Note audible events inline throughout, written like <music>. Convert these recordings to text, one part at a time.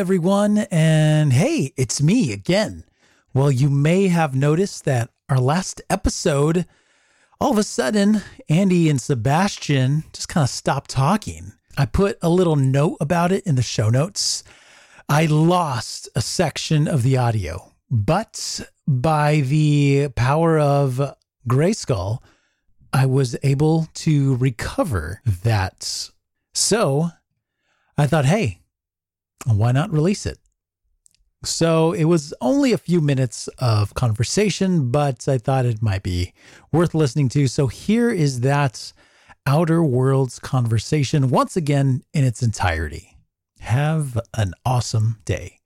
everyone. And hey, it's me again. Well, you may have noticed that our last episode, all of a sudden, Andy and Sebastian just kind of stopped talking. I put a little note about it in the show notes. I lost a section of the audio, but by the power of Grayskull, I was able to recover that. So I thought, hey, why not release it? So it was only a few minutes of conversation, but I thought it might be worth listening to. So here is that Outer Worlds conversation once again in its entirety. Have an awesome day.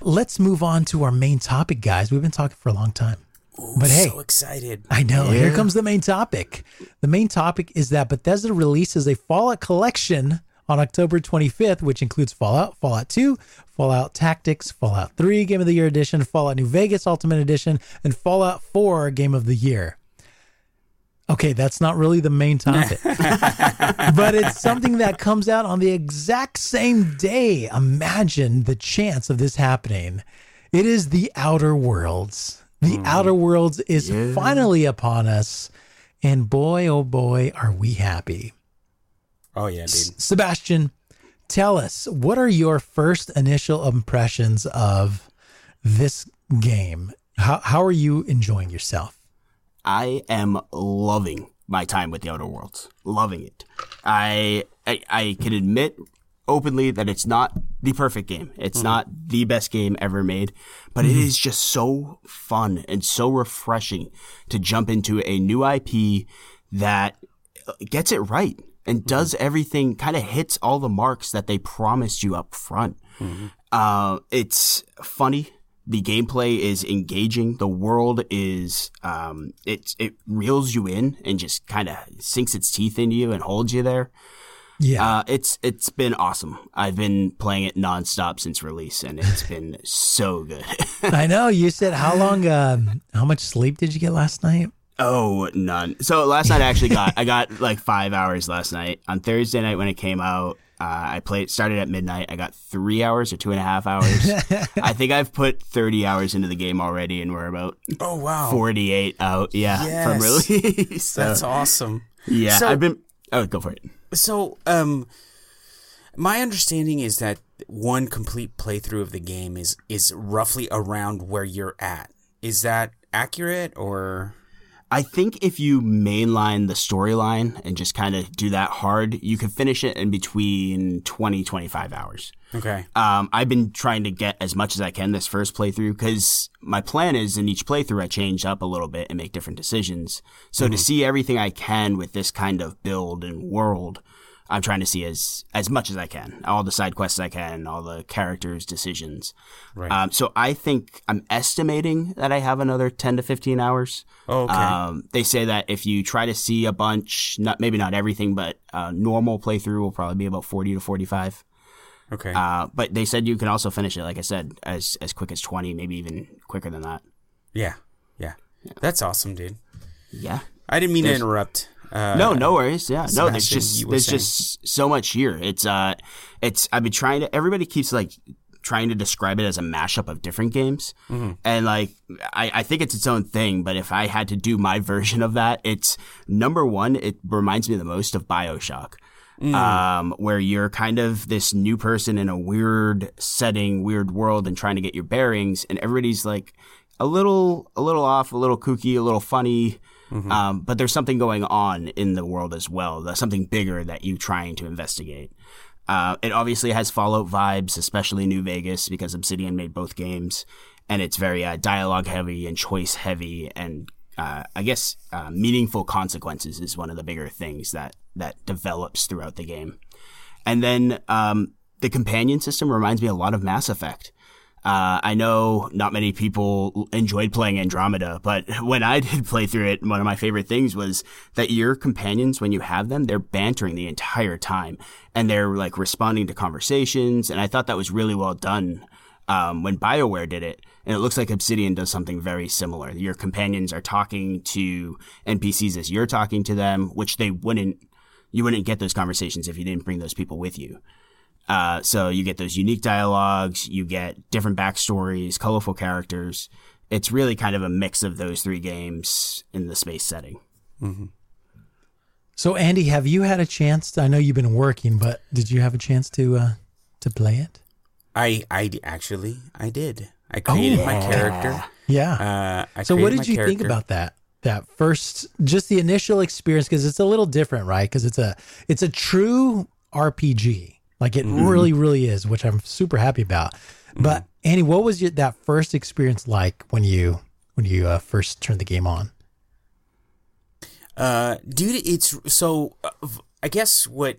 Let's move on to our main topic, guys. We've been talking for a long time. Ooh, But hey, so excited. I know. Yeah. Here comes the main topic. The main topic is that Bethesda releases a Fallout collection on October 25th, which includes Fallout, Fallout 2, Fallout Tactics, Fallout 3 Game of the Year Edition, Fallout New Vegas Ultimate Edition, and Fallout 4 Game of the Year. Okay, that's not really the main topic, <laughs> but it's something that comes out on the exact same day. Imagine the chance of this happening. It is the Outer Worlds. The hmm. Outer Worlds is Yeah. finally upon us. And boy, oh boy, are we happy. Oh yeah, dude. S- Sebastian, tell us what are your first initial impressions of this game? How, how are you enjoying yourself? I am loving my time with the Outer Worlds. Loving it. I, I I can admit openly that it's not the perfect game. It's mm-hmm. not the best game ever made, but it mm-hmm. is just so fun and so refreshing to jump into a new IP that gets it right and does everything kind of hits all the marks that they promised you up front. Uh, it's funny. The gameplay is engaging. The world is um, it it reels you in and just kind of sinks its teeth into you and holds you there. Yeah. Uh, it's it's been awesome. I've been playing it nonstop since release, and it's been <laughs> so good. <laughs> I know you said how long, um, how much sleep did you get last night? Oh, none. So last night I actually got I got <laughs> <laughs> like five hours last night. On Thursday night when it came out, uh, I played started at midnight. I got three hours or two and a half hours. <laughs> I think I've put thirty hours into the game already, and we're about Oh wow. forty eight out. Yeah, from Yes. release. So, That's awesome. yeah, So- I've been. Oh, go for it. So, um, my understanding is that one complete playthrough of the game is is roughly around where you're at. Is that accurate or? I think if you mainline the storyline and just kind of do that hard, you can finish it in between 20, 25 hours. Okay. Um, I've been trying to get as much as I can this first playthrough because my plan is in each playthrough I change up a little bit and make different decisions. So to see everything I can with this kind of build and world, I'm trying to see as as much as I can, all the side quests I can, all the characters' decisions. Right. Um, so I think I'm estimating that I have another 10 to 15 hours. Oh, okay. Um, they say that if you try to see a bunch, not maybe not everything, but uh, normal playthrough will probably be about 40 to 45. okay. Uh, but they said you can also finish it, like I said, as as quick as 20, maybe even quicker than that. yeah. Yeah. That's awesome, dude. Yeah. I didn't mean to interrupt. Uh, no, no worries. Yeah, no. There's just there's saying. just so much here. It's uh, it's I've been trying to. Everybody keeps like trying to describe it as a mashup of different games, Mm-hmm. and like I, I think it's its own thing. But if I had to do my <laughs> version of that, it's number one. It reminds me the most of Bioshock. Mm. Um, where you're kind of this new person in a weird setting, weird world, and trying to get your bearings, and everybody's like a little, a little off, a little kooky, a little funny. Um, but there's something going on in the world as well. Something bigger that you're trying to investigate. Uh, it obviously has Fallout vibes, especially New Vegas, because Obsidian made both games, and it's very uh, dialogue heavy and choice heavy, and uh, I guess uh, meaningful consequences is one of the bigger things that that develops throughout the game. And then um, the companion system reminds me a lot of Mass Effect. Uh, I know not many people enjoyed playing Andromeda, but when I <laughs> did play through it, one of my favorite things was that your companions, when you have them, they're bantering the entire time and they're like responding to conversations. And I thought that was really well done um, when BioWare did it. And it looks like Obsidian does something very similar. Your companions are talking to NPCs as you're talking to them, which they wouldn't, you wouldn't get those conversations if you didn't bring those people with you. Uh, so you get those unique dialogues, you get different backstories, colorful characters. It's really kind of a mix of those three games in the space setting. So, Andy, have you had a chance? To, I know you've been working, but did you have a chance to uh, to play it? I I actually I did. I created my character. Yeah. Uh, I so, what did my you think about that? That first, just the initial experience, because it's a little different, right? Because it's a it's a true RPG, like it Mm-hmm. really, really is, which I'm super happy about. But Andy, what was your, that first experience like when you when you uh, first turned the game on? Uh, dude, it's so. Uh, I guess what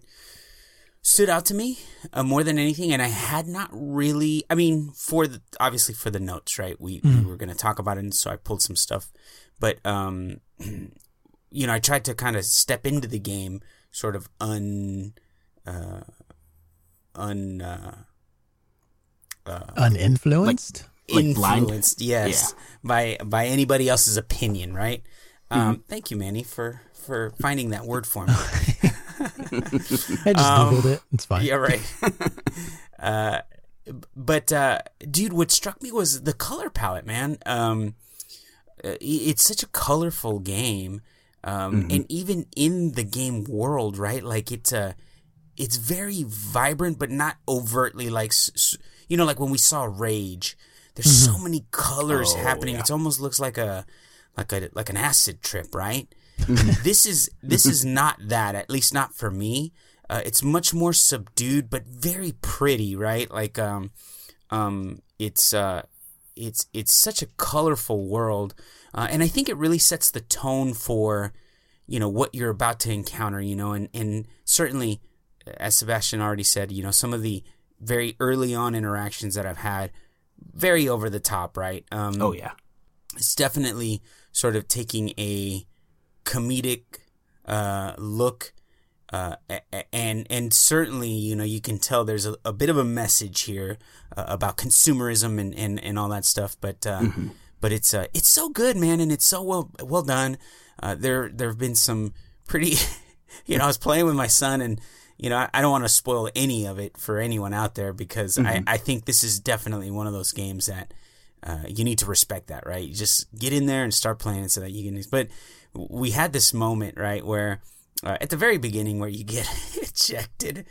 stood out to me uh, more than anything, and I had not really. I mean, for the obviously for the notes, right? We we were going to talk about it, and so I pulled some stuff. But um, <clears throat> you know, I tried to kind of step into the game, sort of un, uh, un. Uh, Uninfluenced? Like blind? influenced, yes, by by anybody else's opinion, right? Um, Mm-hmm. Thank you, Manny, for for finding that word for me. <laughs> I just googled it. It's fine. um, yeah, right. <laughs> uh, but uh, dude, what struck me was the color palette, man. Um, uh, it's such a colorful game, um, and even in the game world, right? Like it's a, it's very vibrant, but not overtly like, s- s- you know, like when we saw Rage. There's so many colors happening. It almost looks like a, like a like an acid trip, right? <laughs> this is this is not that. At least not for me. Uh, it's much more subdued, but very pretty, right? Like um, um, it's uh, it's it's such a colorful world, uh, and I think it really sets the tone for you know what you're about to encounter. You know, and and certainly, as Sebastian already said, you know some of the very early on interactions that I've had, very over the top, right? Um, Oh yeah. it's definitely sort of taking a comedic uh, look uh, and and certainly you know you can tell there's a, a bit of a message here uh, about consumerism and, and, and all that stuff but uh, but it's uh, it's so good man and it's so well well done uh, there there have been some pretty <laughs> you know I was playing with my son and you know I, don't want to spoil any of it for anyone out there because I, I think this is definitely one of those games that uh, you need to respect that, right? You just get in there and start playing so that you can. But we had this moment, right, where uh, at the very beginning, where you get <laughs> ejected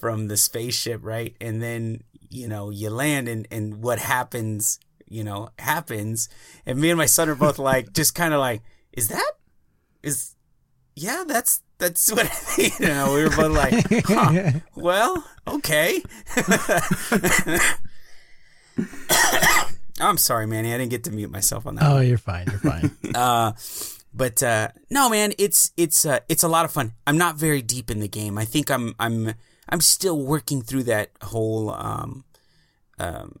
from the spaceship, right, and then you know you land, and and what happens, you know, happens, and me and my son are both like, just kind of like, is that, is, yeah, that's that's <laughs> what I think, you know. We were both like, huh, well, okay. <coughs> I'm sorry, Manny. I didn't get to mute myself on that. Oh, you're fine. You're fine. <laughs> Uh, but uh, no, man, it's it's uh, it's a lot of fun. I'm not very deep in the game. I think I'm I'm I'm still working through that whole um, um,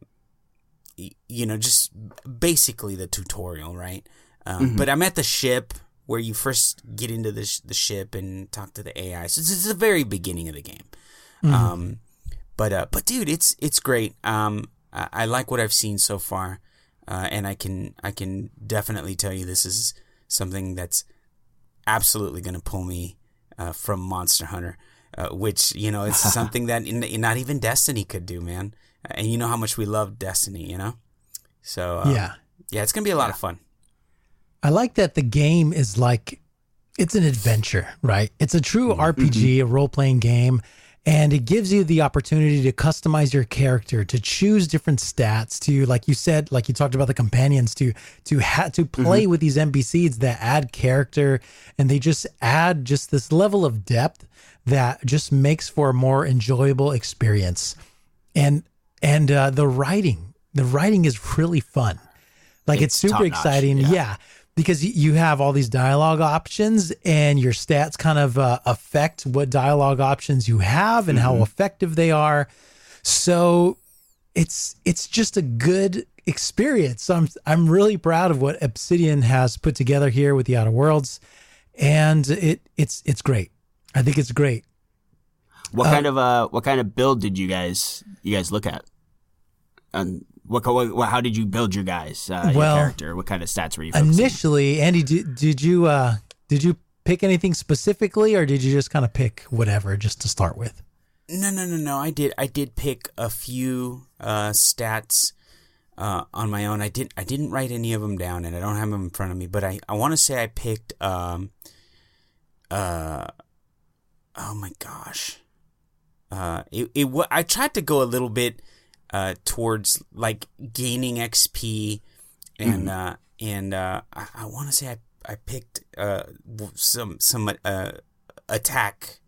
you know, just basically the tutorial, right? Um, But I'm at the ship where you first get into the sh- the ship and talk to the AI. So this is the very beginning of the game. Um, but uh, but dude, it's it's great. Um, I, I like what I've seen so far, uh, and I can I can definitely tell you this is something that's absolutely going to pull me uh, from Monster Hunter, uh, which you know it's <laughs> something that in, in not even Destiny could do, man. And you know how much we love Destiny, you know. So uh, yeah. yeah, it's gonna be a lot of fun. I like that the game is like it's an adventure, right? It's a true RPG, a role playing game, and it gives you the opportunity to customize your character, to choose different stats, to like you said, like you talked about the companions, to to ha- to play with these NPCs that add character, and they just add just this level of depth that just makes for a more enjoyable experience, and and uh, the writing, the writing is really fun. Like it's, It's super exciting. yeah. Yeah. Because you have all these dialogue options and your stats kind of uh, affect what dialogue options you have and Mm-hmm. how effective they are. So it's it's just a good experience. So I'm I'm really proud of what Obsidian has put together here with the Outer Worlds, and it it's it's great. I think it's great. What kind of uh what kind of build did you guys you guys look at? And what, co- what how did you build your guys uh, Well, your character? What kind of stats were you focusing? Initially, Andy, did, did you uh did you pick anything specifically, or did you just kind of pick whatever just to start with? No, no, no, no. I did. I did pick a few uh, stats uh, on my own. I didn't. I didn't write any of them down, and I don't have them in front of me. But I, I want to say I picked. Um, uh, oh my gosh. Uh, it it. I tried to go a little bit uh towards like gaining XP, and uh and uh I, I want to say I I picked uh some some uh attack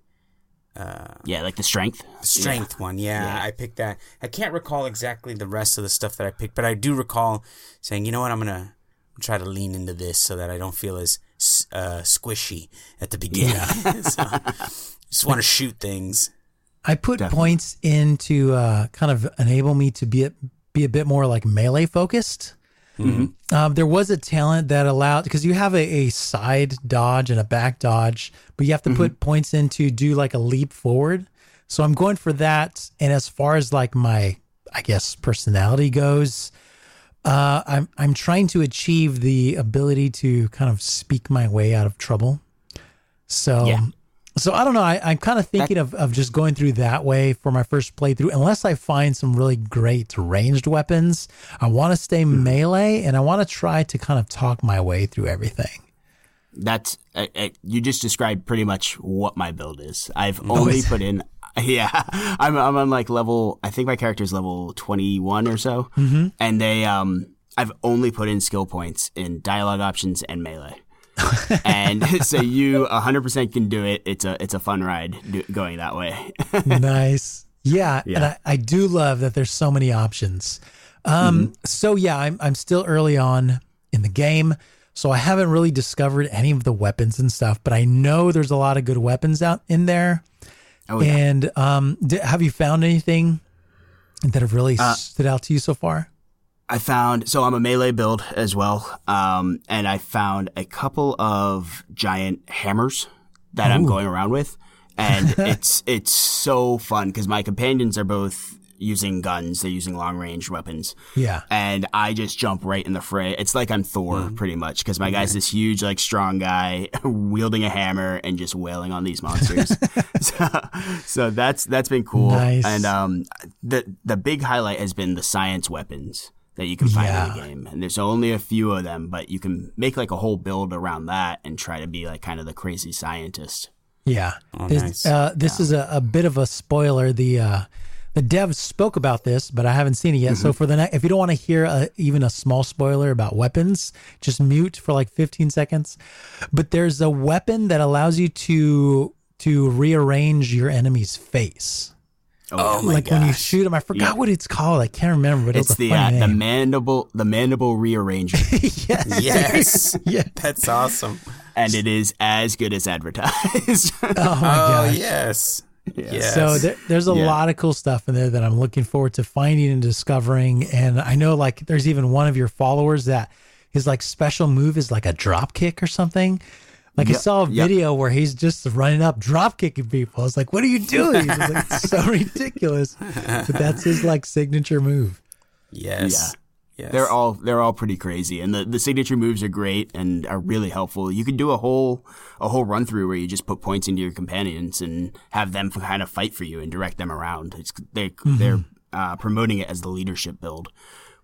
Uh, Yeah, like the strength. strength one. Yeah, Yeah. I picked that. I can't recall exactly the rest of the stuff that I picked, but I do recall saying, you know what, I'm gonna try to lean into this so that I don't feel as uh, squishy at the beginning. <laughs> so, just want to shoot things. I put points in to uh, kind of enable me to be a, be a bit more like melee focused. Um, there was a talent that allowed because you have a, a side dodge and a back dodge, but you have to put points in to do like a leap forward. So I'm going for that. And as far as like my, I guess personality goes, uh, I'm I'm trying to achieve the ability to kind of speak my way out of trouble. So Yeah. So I don't know. I, I'm kind of thinking of, of just going through that way for my first playthrough, unless I find some really great ranged weapons. I want to stay melee and I want to try to kind of talk my way through everything. That's uh, uh, you just described pretty much what my build is. I've only put in. <laughs> Yeah, I'm I'm on like level. I think my character's level 21 or so, mm-hmm. and they um I've only put in skill points in dialogue options and melee. <laughs> and <laughs> so you 100% can do it. It's a it's a fun ride do, going that way. <laughs> nice. Yeah, and I, I do love that there's so many options. Um, So yeah, I'm I'm still early on in the game, so I haven't really discovered any of the weapons and stuff. But I know there's a lot of good weapons out in there. Oh, yeah. And um, di- have you found anything that have really stood out to you so far? I found so I'm a melee build as well, um, and I found a couple of giant hammers that I'm going around with, and <laughs> it's it's so fun because my companions are both using guns, they're using long range weapons, Yeah. and I just jump right in the fray. It's like I'm Thor pretty much because my guy's this huge like strong guy <laughs> wielding a hammer and just wailing on these monsters. <laughs> so, so that's that's been cool. Nice. And um, the the big highlight has been the science weapons that you can find in the game, and there's only a few of them, but you can make like a whole build around that and try to be like kind of the crazy scientist. Yeah. Oh, this nice. uh, this is a, a bit of a spoiler. The uh, the devs spoke about this, but I haven't seen it yet. So for the next, if you don't want to hear a, even a small spoiler about weapons, just mute for like 15 seconds. But there's a weapon that allows you to to rearrange your enemy's face. Oh my like when you shoot them, I forgot Yeah. what it's called. I can't remember, but It's it's, a the uh, funny the mandible the mandible rearranger, <laughs> yes. Yes, <laughs> yeah. that's awesome. and it is as good as advertised. <laughs> Oh my Oh gosh. yes, yes. So there, there's a Yeah. lot of cool stuff in there that I'm looking forward to finding and discovering. And I know like there's even one of your followers that his like special move is like a drop kick or something. Like I saw a yep. video where he's just running up, drop kicking people. I was like, "What are you doing?" It's like, it's so <laughs> ridiculous, but that's his like signature move. yes, yes. They're all they're all pretty crazy, and the, the signature moves are great and are really helpful. You can do a whole a whole run through where you just put points into your companions and have them kind of fight for you and direct them around. It's they they're uh, promoting it as the leadership build,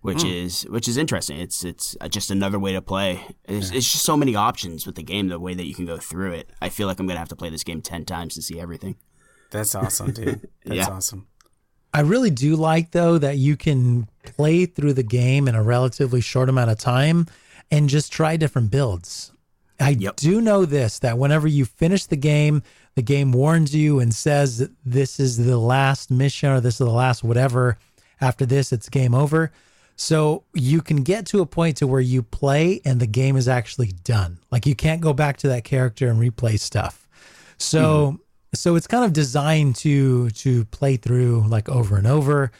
which is which is interesting. It's it's uh, just another way to play. It's, it's just so many options with the game. The way that you can go through it, I feel like I'm gonna have to play this game ten times to see everything. That's awesome, dude. <laughs> That's Yeah. awesome. I really do like though that you can play through the game in a relatively short amount of time and just try different builds. I Yep. do know this that whenever you finish the game, the game warns you and says this is the last mission or this is the last whatever. After this, it's game over. So you can get to a point to where you play and the game is actually done. Like you can't go back to that character and replay stuff. So mm-hmm. so it's kind of designed to to play through like over and over.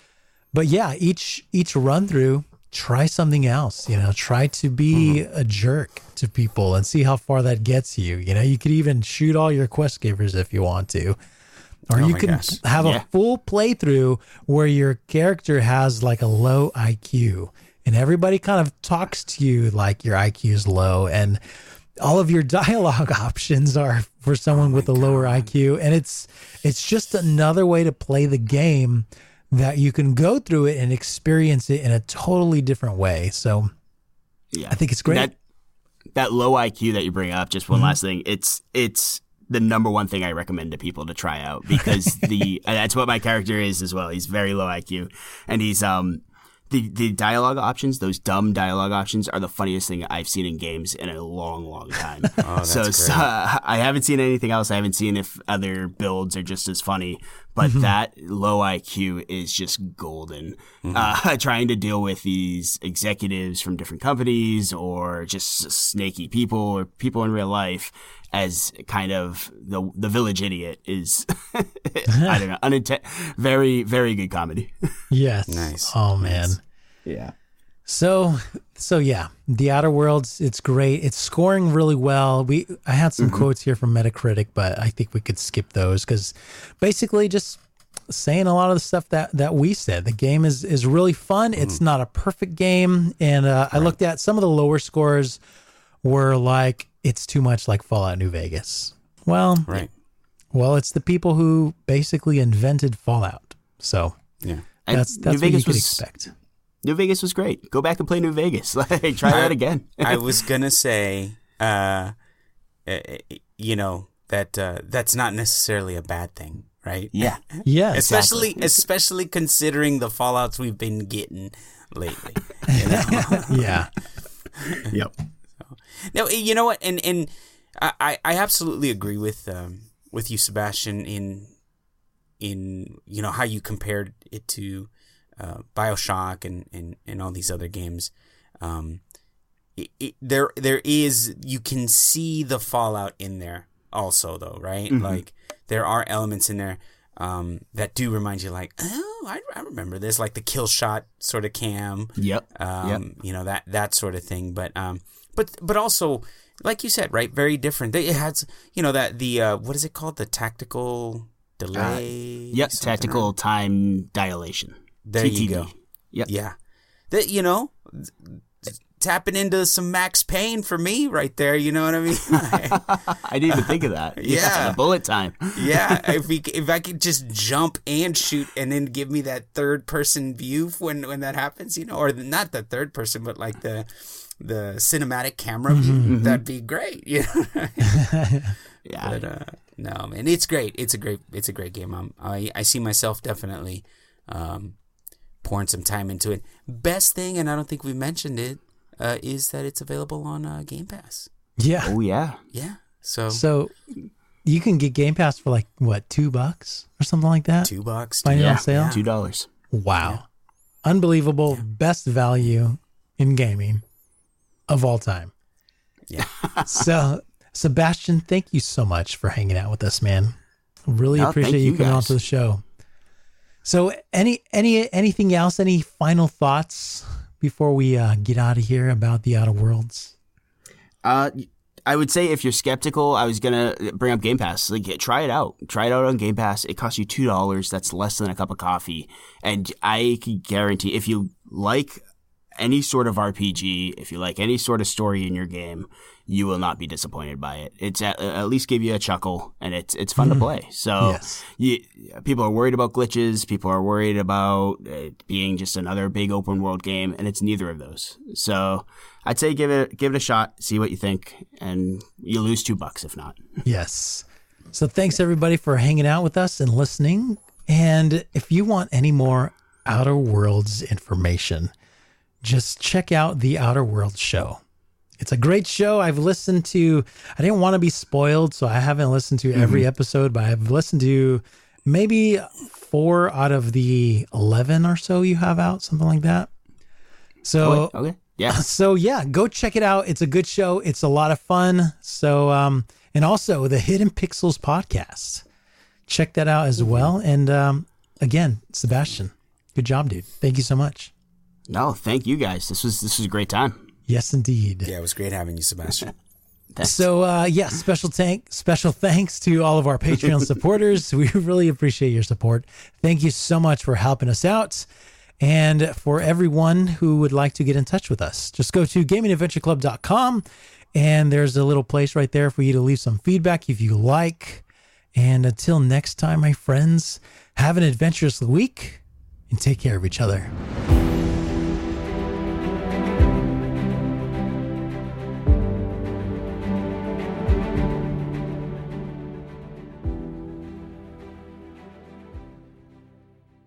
But yeah, each each run through, try something else. You know, try to be mm-hmm. a jerk to people and see how far that gets you. You know, you could even shoot all your quest givers if you want to. Or Oh you can gosh. have Yeah. a full playthrough where your character has like a low IQ and everybody kind of talks to you like your IQ is low and all of your <laughs> dialogue options are for someone oh with a lower IQ, and it's it's just another way to play the game that you can go through it and experience it in a totally different way. So Yeah, I think it's great. That that low IQ that you bring up. Just one mm-hmm. last thing. It's it's the number one thing I recommend to people to try out because <laughs> the that's what my character is as well. He's very low IQ, and he's um the the dialogue options, those dumb dialogue options, are the funniest thing I've seen in games in a long, long time. <laughs> that's so, so, uh, <laughs> I haven't seen anything else. I haven't seen if other builds are just as funny, but that low IQ is just golden. Uh, trying to deal with these executives from different companies or just snaky people or people in real life as kind of the the village idiot is <laughs> <laughs> I don't know uninten- very very good comedy. <laughs> yes, Nice. Oh man. Yeah. So so yeah, The Outer Worlds, it's great. It's scoring really well. We I had some quotes here from Metacritic, but I think we could skip those cuz basically just saying a lot of the stuff that that we said. The game is is really fun. It's not a perfect game and uh, I looked at some of the lower scores were like it's too much like Fallout New Vegas. Well, Right. well, it's the people who basically invented Fallout. So, Yeah. And that's New that's what you Vegas could was expect. New Vegas was great. Go back and play New Vegas. <laughs> Like try that again. I <laughs> was gonna say, uh, uh, you know that uh, that's not necessarily a bad thing, right? yeah. <laughs> yeah. especially especially considering the fallouts we've been getting lately. You know? Yeah. Yep. No, you know what? And and I I absolutely agree with um with you, Sebastian, in in you know how you compared it to uh, Bioshock and, and and all these other games. Um, it, it, there there is you can see the fallout in there also though, right? Like there are elements in there um, that do remind you like, oh, I, I remember this, like the kill shot sort of cam Yep. um, Yep. you know that that sort of thing. But um, but but also, like you said, right? Very different. They- It has you know that the uh, what is it called? The tactical delay. Yep. Tactical right? time dilation. There you go. Yep. Yeah, that you know. Tapping into some Max Payne for me right there, you know what I mean? <laughs> <laughs> I didn't even think of that. <laughs> Yeah. the bullet time. yeah, if we if I could just jump and shoot and then give me that third person view when when that happens, you know, or not the third person, but like the the cinematic camera view, that'd be great. You know? Yeah. but uh, no, man, it's great. It's a great it's a great game. Um, I I see myself definitely um, pouring some time into it. Best thing, and I don't think we mentioned it, uh, is that it's available on uh, Game Pass. Yeah. oh yeah. Yeah, so, So you can get Game Pass for like what, two bucks or something like that? two bucks. Find it Yeah. on sale. Two dollars. Wow. Unbelievable. Best value in gaming of all time. Yeah. <laughs> So, Sebastian, thank you so much for hanging out with us, man. Really No, appreciate you you coming guys. onto the show. So, any any anything else? Any final thoughts before we uh, get out of here about the Outer Worlds? Uh, I would say if you're skeptical, I was gonna bring up Game Pass. Like, try it out. Try it out on Game Pass. It costs you two dollars. That's less than a cup of coffee. And I can guarantee, if you like any sort of RPG, if you like any sort of story in your game, you will not be disappointed by it. It's at, uh, at least give you a chuckle, and it's it's fun to hmm. play. So, Yes. you, people are worried about glitches. People are worried about it being just another big open world game, and it's neither of those. So, I'd say give it give it a shot, see what you think, and you lose two bucks if not. Yes. So thanks everybody for hanging out with us and listening. And if you want any more Outer Worlds information, just check out the Outer Worlds show. It's a great show. I've listened to, I didn't want to be spoiled, so I haven't listened to every episode, but I've listened to maybe four out of the 11 or so you have out, something like that. So, okay, yeah, <laughs> so yeah, go check it out. It's a good show. It's a lot of fun. So um and also the Hidden Pixels podcast. Check that out as well. And um again, Sebastian, good job, dude. Thank you so much. no, thank you guys. This was this was a great time. Yes, indeed. Yeah, it was great having you, Sebastian. <laughs> Thanks. So uh yeah, special thank special thanks to all of our Patreon <laughs> supporters. We really appreciate your support. Thank you so much for helping us out. And for everyone who would like to get in touch with us, just go to gamingadventureclub.com And there's a little place right there for you to leave some feedback if you like. And until next time, my friends, have an adventurous week and take care of each other.